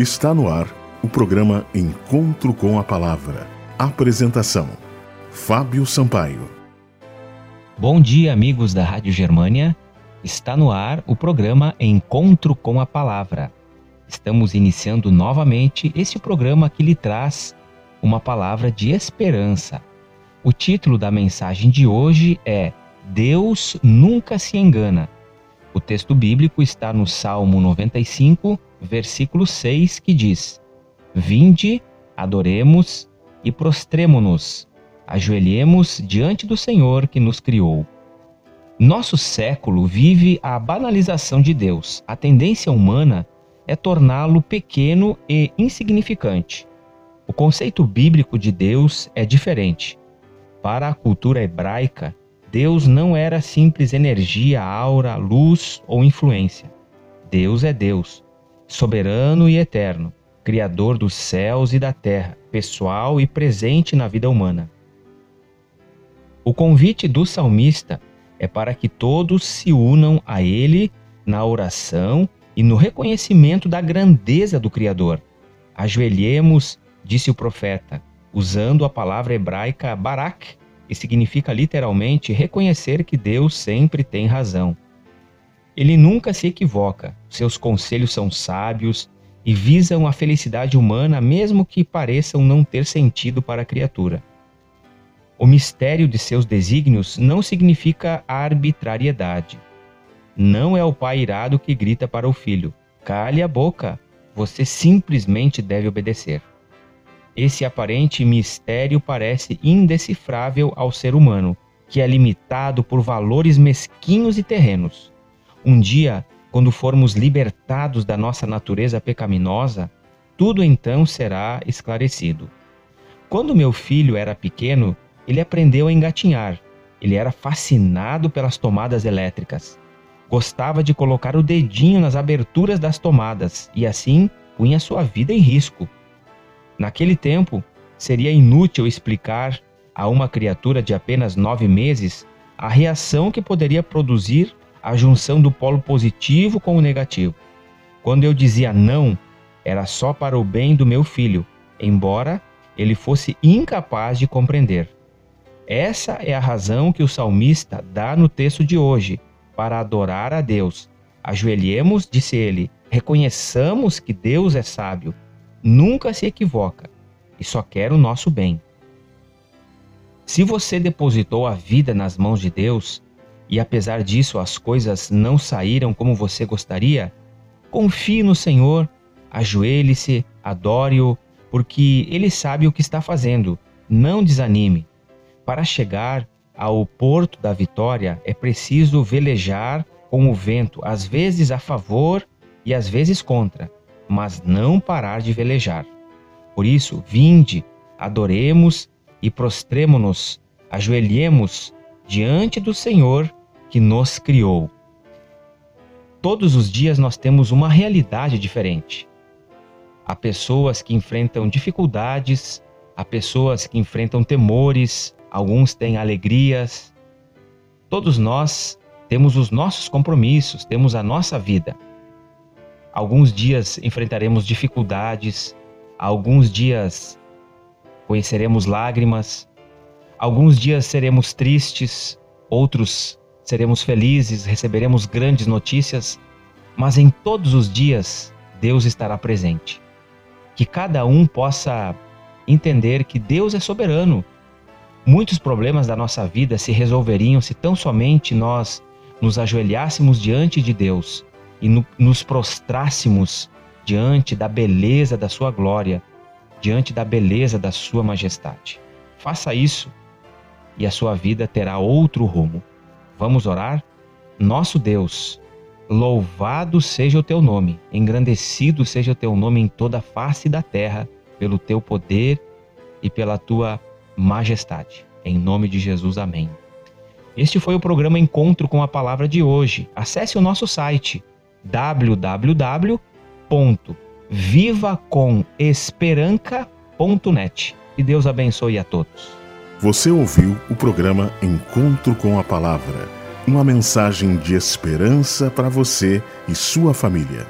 Está no ar o programa Encontro com a Palavra. Apresentação: Fábio Sampaio. Bom dia, amigos da Rádio Germânia. Está no ar o programa Encontro com a Palavra. Estamos iniciando novamente este programa que lhe traz uma palavra de esperança. O título da mensagem de hoje é Deus nunca se engana. O texto bíblico está no Salmo 95, versículo 6, que diz: Vinde, adoremos e prostremo-nos, ajoelhemos diante do Senhor que nos criou. Nosso século vive a banalização de Deus. A tendência humana é torná-lo pequeno e insignificante. O conceito bíblico de Deus é diferente. Para a cultura hebraica, Deus não era simples energia, aura, luz ou influência. Deus é Deus, soberano e eterno, Criador dos céus e da terra, pessoal e presente na vida humana. O convite do salmista é para que todos se unam a ele na oração e no reconhecimento da grandeza do Criador. Ajoelhemos, disse o profeta, usando a palavra hebraica barak, que significa literalmente reconhecer que Deus sempre tem razão. Ele nunca se equivoca, seus conselhos são sábios e visam a felicidade humana, mesmo que pareçam não ter sentido para a criatura. O mistério de seus desígnios não significa arbitrariedade. Não é o pai irado que grita para o filho: cale a boca, você simplesmente deve obedecer. Esse aparente mistério parece indecifrável ao ser humano, que é limitado por valores mesquinhos e terrenos. Um dia, quando formos libertados da nossa natureza pecaminosa, tudo então será esclarecido. Quando meu filho era pequeno, ele aprendeu a engatinhar. Ele era fascinado pelas tomadas elétricas. Gostava de colocar o dedinho nas aberturas das tomadas e assim punha sua vida em risco. Naquele tempo, seria inútil explicar a uma criatura de apenas nove meses a reação que poderia produzir a junção do polo positivo com o negativo. Quando eu dizia não, era só para o bem do meu filho, embora ele fosse incapaz de compreender. Essa é a razão que o salmista dá no texto de hoje, para adorar a Deus. Ajoelhemos, disse ele, reconheçamos que Deus é sábio, nunca se equivoca e só quer o nosso bem. Se você depositou a vida nas mãos de Deus, e apesar disso as coisas não saíram como você gostaria, confie no Senhor, ajoelhe-se, adore-o, porque ele sabe o que está fazendo. Não desanime. Para chegar ao porto da vitória é preciso velejar com o vento, às vezes a favor e às vezes contra, mas não parar de velejar. Por isso, vinde, adoremos e prostremo-nos, ajoelhemos diante do Senhor que nos criou. Todos os dias nós temos uma realidade diferente. Há pessoas que enfrentam dificuldades, há pessoas que enfrentam temores, alguns têm alegrias. Todos nós temos os nossos compromissos, temos a nossa vida. Alguns dias enfrentaremos dificuldades, alguns dias conheceremos lágrimas, alguns dias seremos tristes, outros seremos felizes, receberemos grandes notícias, mas em todos os dias Deus estará presente. Que cada um possa entender que Deus é soberano. Muitos problemas da nossa vida se resolveriam se tão somente nós nos ajoelhássemos diante de Deus e no, nos prostrássemos diante da beleza da Sua glória, diante da beleza da Sua majestade. Faça isso e a sua vida terá outro rumo. Vamos orar? Nosso Deus, louvado seja o teu nome, engrandecido seja o teu nome em toda a face da terra, pelo teu poder e pela tua majestade. Em nome de Jesus, amém. Este foi o programa Encontro com a Palavra de hoje. Acesse o nosso site www.vivacomesperanca.net. Que Deus abençoe a todos. Você ouviu o programa Encontro com a Palavra, uma mensagem de esperança para você e sua família.